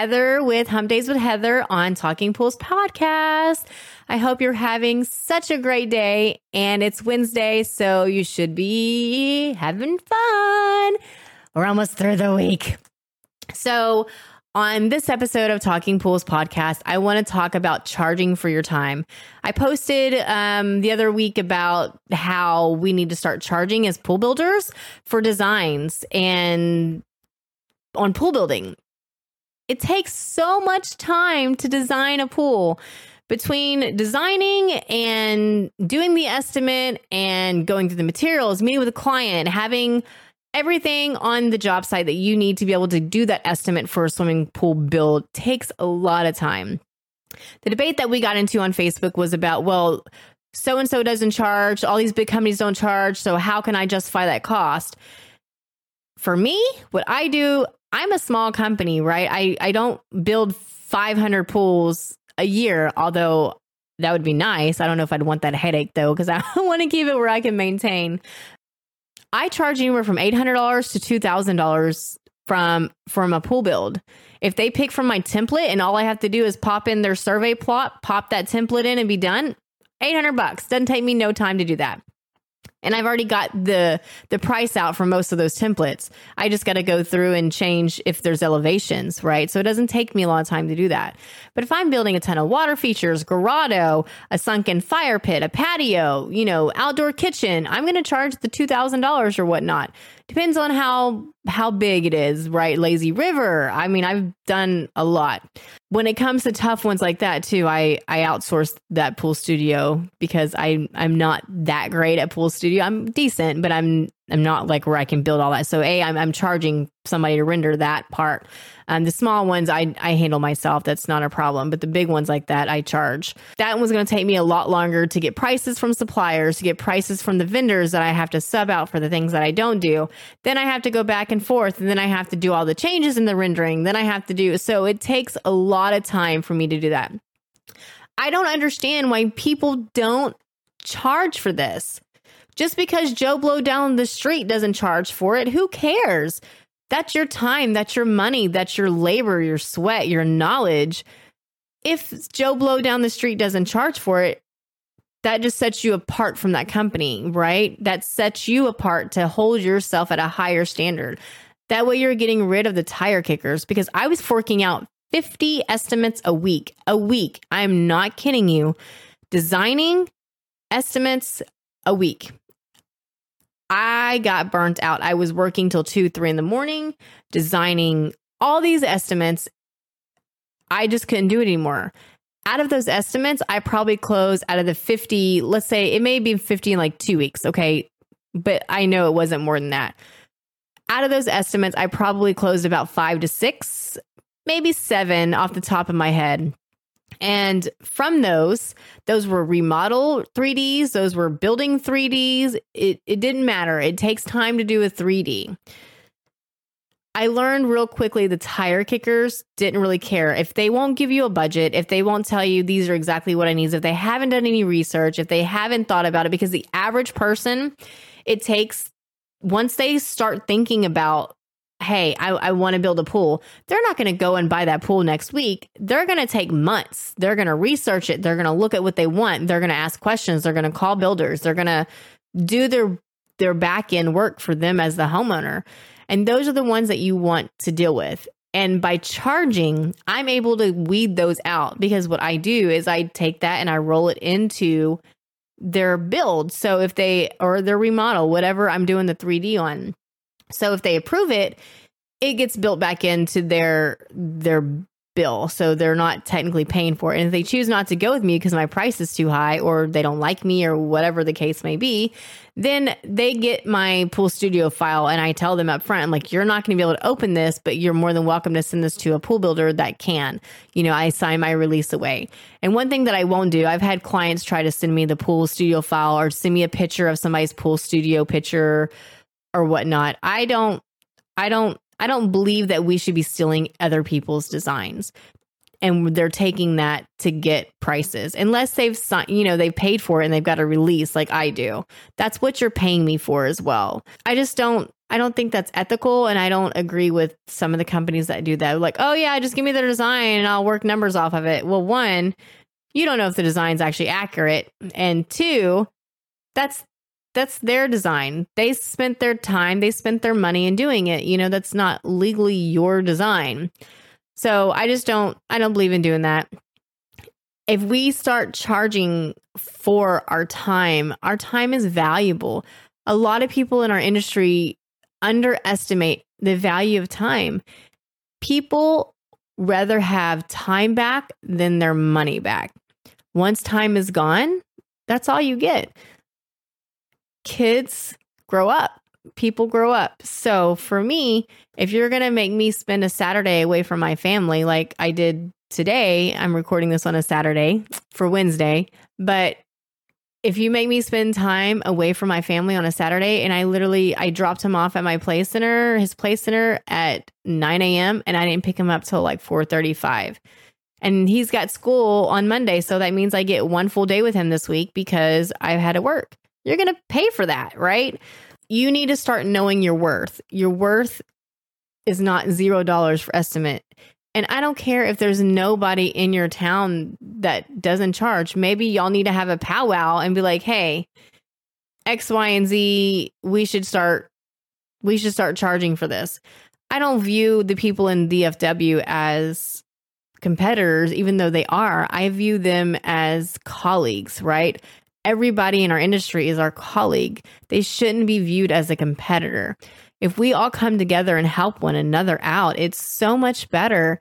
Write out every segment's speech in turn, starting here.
Heather with Hump Days with Heather on Talking Pools podcast. I hope you're having such a great day and it's Wednesday, so you should be having fun. We're almost through the week. So, on this episode of Talking Pools podcast, I want to talk about charging for your time. I posted um, the other week about how we need to start charging as pool builders for designs and on pool building. It takes so much time to design a pool between designing and doing the estimate and going through the materials, meeting with a client, having everything on the job site that you need to be able to do that estimate for a swimming pool build takes a lot of time. The debate that we got into on Facebook was about, well, so and so doesn't charge, all these big companies don't charge, so how can I justify that cost? For me, what I do, I'm a small company, right? I, I don't build 500 pools a year, although that would be nice. I don't know if I'd want that headache though, because I want to keep it where I can maintain. I charge anywhere from $800 to $2,000 from from a pool build. If they pick from my template and all I have to do is pop in their survey plot, pop that template in and be done, 800 bucks. Doesn't take me no time to do that and I've already got the the price out for most of those templates. I just got to go through and change if there's elevations, right? So it doesn't take me a lot of time to do that. But if I'm building a ton of water features, grotto, a sunken fire pit, a patio, you know, outdoor kitchen, I'm going to charge the $2000 or whatnot. Depends on how how big it is, right? Lazy river. I mean, I've done a lot. When it comes to tough ones like that too, I I outsourced that pool studio because I I'm not that great at pool studio. I'm decent, but I'm I'm not like where I can build all that. So a I'm I'm charging somebody to render that part. Um, the small ones I I handle myself. That's not a problem. But the big ones like that I charge. That was going to take me a lot longer to get prices from suppliers, to get prices from the vendors that I have to sub out for the things that I don't do. Then I have to go back and forth, and then I have to do all the changes in the rendering. Then I have to do so. It takes a lot of time for me to do that. I don't understand why people don't charge for this. Just because Joe Blow down the street doesn't charge for it, who cares? That's your time, that's your money, that's your labor, your sweat, your knowledge. If Joe Blow down the street doesn't charge for it, that just sets you apart from that company, right? That sets you apart to hold yourself at a higher standard. That way you're getting rid of the tire kickers because I was forking out 50 estimates a week. A week. I'm not kidding you. Designing estimates a week. I got burnt out. I was working till two, three in the morning, designing all these estimates. I just couldn't do it anymore. Out of those estimates, I probably closed out of the 50, let's say it may be 50 in like two weeks. Okay. But I know it wasn't more than that. Out of those estimates, I probably closed about five to six, maybe seven off the top of my head. And from those, those were remodel 3Ds, those were building 3Ds. It, it didn't matter. It takes time to do a 3D. I learned real quickly the tire kickers didn't really care. If they won't give you a budget, if they won't tell you these are exactly what I need, if they haven't done any research, if they haven't thought about it, because the average person, it takes, once they start thinking about hey, I, I want to build a pool, they're not going to go and buy that pool next week. They're going to take months. They're going to research it. They're going to look at what they want. They're going to ask questions. They're going to call builders. They're going to do their their back end work for them as the homeowner. And those are the ones that you want to deal with. And by charging, I'm able to weed those out because what I do is I take that and I roll it into their build. So if they or their remodel, whatever I'm doing the 3D on, so if they approve it, it gets built back into their their bill. So they're not technically paying for it. And if they choose not to go with me because my price is too high or they don't like me or whatever the case may be, then they get my pool studio file and I tell them up front, I'm like, you're not going to be able to open this, but you're more than welcome to send this to a pool builder that can. You know, I sign my release away. And one thing that I won't do, I've had clients try to send me the pool studio file or send me a picture of somebody's pool studio picture or whatnot. I don't, I don't I don't believe that we should be stealing other people's designs. And they're taking that to get prices, unless they've you know they've paid for it and they've got a release like I do. That's what you're paying me for as well. I just don't I don't think that's ethical and I don't agree with some of the companies that do that. Like, oh yeah, just give me the design and I'll work numbers off of it. Well, one, you don't know if the design's actually accurate. And two, that's that's their design. They spent their time, they spent their money in doing it. You know, that's not legally your design. So I just don't I don't believe in doing that. If we start charging for our time, our time is valuable. A lot of people in our industry underestimate the value of time. People rather have time back than their money back. Once time is gone, that's all you get kids grow up, people grow up. So for me, if you're going to make me spend a Saturday away from my family, like I did today, I'm recording this on a Saturday for Wednesday, but if you make me spend time away from my family on a Saturday and I literally I dropped him off at my play center, his play center at 9 a.m. and I didn't pick him up till like 435. And he's got school on Monday. So that means I get one full day with him this week because I've had to work you're going to pay for that, right? You need to start knowing your worth. Your worth is not zero dollars for estimate. And I don't care if there's nobody in your town that doesn't charge. Maybe y'all need to have a powwow and be like, hey, X, Y, and Z, we should start we should start charging for this. I don't view the people in DFW as competitors, even though they are. I view them as colleagues, right? Everybody in our industry is our colleague. They shouldn't be viewed as a competitor. If we all come together and help one another out, it's so much better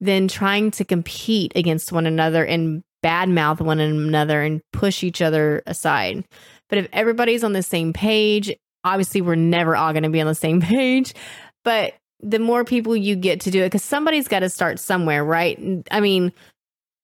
than trying to compete against one another and badmouth one another and push each other aside. But if everybody's on the same page, obviously we're never all going to be on the same page, but the more people you get to do it, because somebody's got to start somewhere, right? I mean,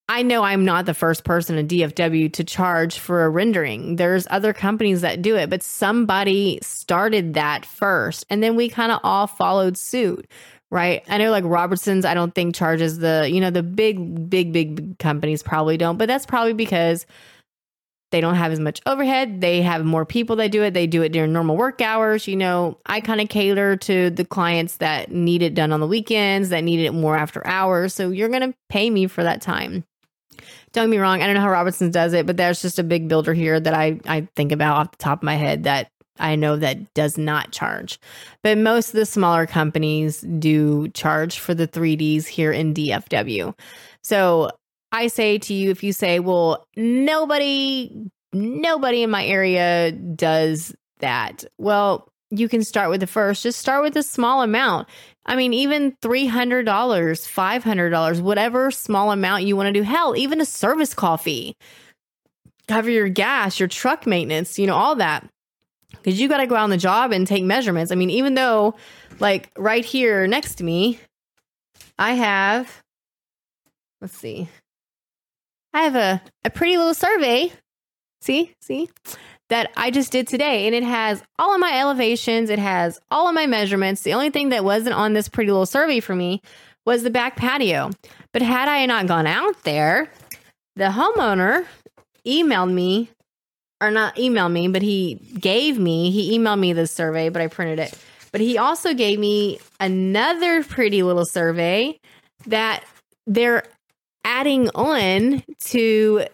I know I'm not the first person in DFW to charge for a rendering. There's other companies that do it, but somebody started that first. And then we kind of all followed suit, right? I know like Robertson's, I don't think charges the, you know, the big, big, big companies probably don't, but that's probably because they don't have as much overhead. They have more people that do it. They do it during normal work hours. You know, I kind of cater to the clients that need it done on the weekends, that need it more after hours. So you're going to pay me for that time. Don't get me wrong, I don't know how Robertson's does it, but there's just a big builder here that I, I think about off the top of my head that I know that does not charge. But most of the smaller companies do charge for the 3Ds here in DFW. So I say to you, if you say, well, nobody, nobody in my area does that. Well, you can start with the first. Just start with a small amount. I mean, even $300, $500, whatever small amount you want to do. Hell, even a service call fee. Cover your gas, your truck maintenance, you know, all that. Because you got to go out on the job and take measurements. I mean, even though, like, right here next to me, I have, let's see, I have a, a pretty little survey. See, see? That I just did today. And it has all of my elevations, it has all of my measurements. The only thing that wasn't on this pretty little survey for me was the back patio. But had I not gone out there, the homeowner emailed me, or not emailed me, but he gave me, he emailed me this survey, but I printed it. But he also gave me another pretty little survey that they're adding on to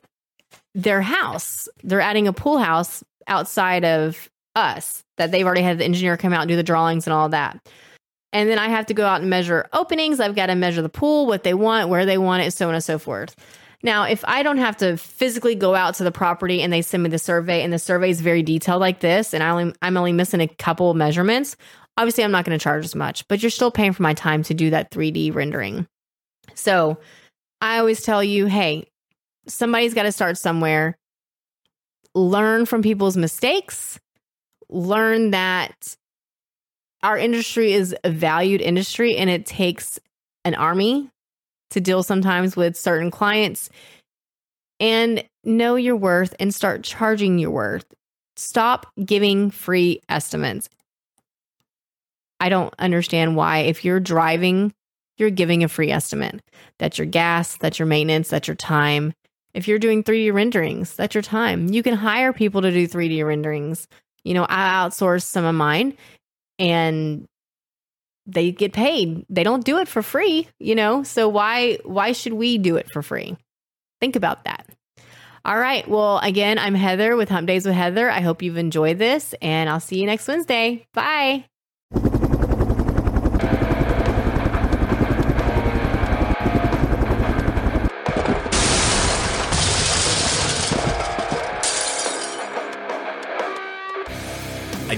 their house. They're adding a pool house outside of us that they've already had the engineer come out and do the drawings and all that. And then I have to go out and measure openings. I've got to measure the pool, what they want, where they want it, so on and so forth. Now, if I don't have to physically go out to the property and they send me the survey and the survey is very detailed like this, and I only, I'm only missing a couple measurements, obviously I'm not going to charge as much, but you're still paying for my time to do that 3D rendering. So I always tell you, hey, somebody's got to start somewhere. Learn from people's mistakes. Learn that our industry is a valued industry and it takes an army to deal sometimes with certain clients and know your worth and start charging your worth. Stop giving free estimates. I don't understand why, if you're driving, you're giving a free estimate. That's your gas, that's your maintenance, that's your time. If you're doing 3D renderings, that's your time. You can hire people to do 3D renderings. You know, I outsource some of mine and they get paid. They don't do it for free, you know? So why why should we do it for free? Think about that. All right. Well, again, I'm Heather with Hump Days with Heather. I hope you've enjoyed this and I'll see you next Wednesday. Bye.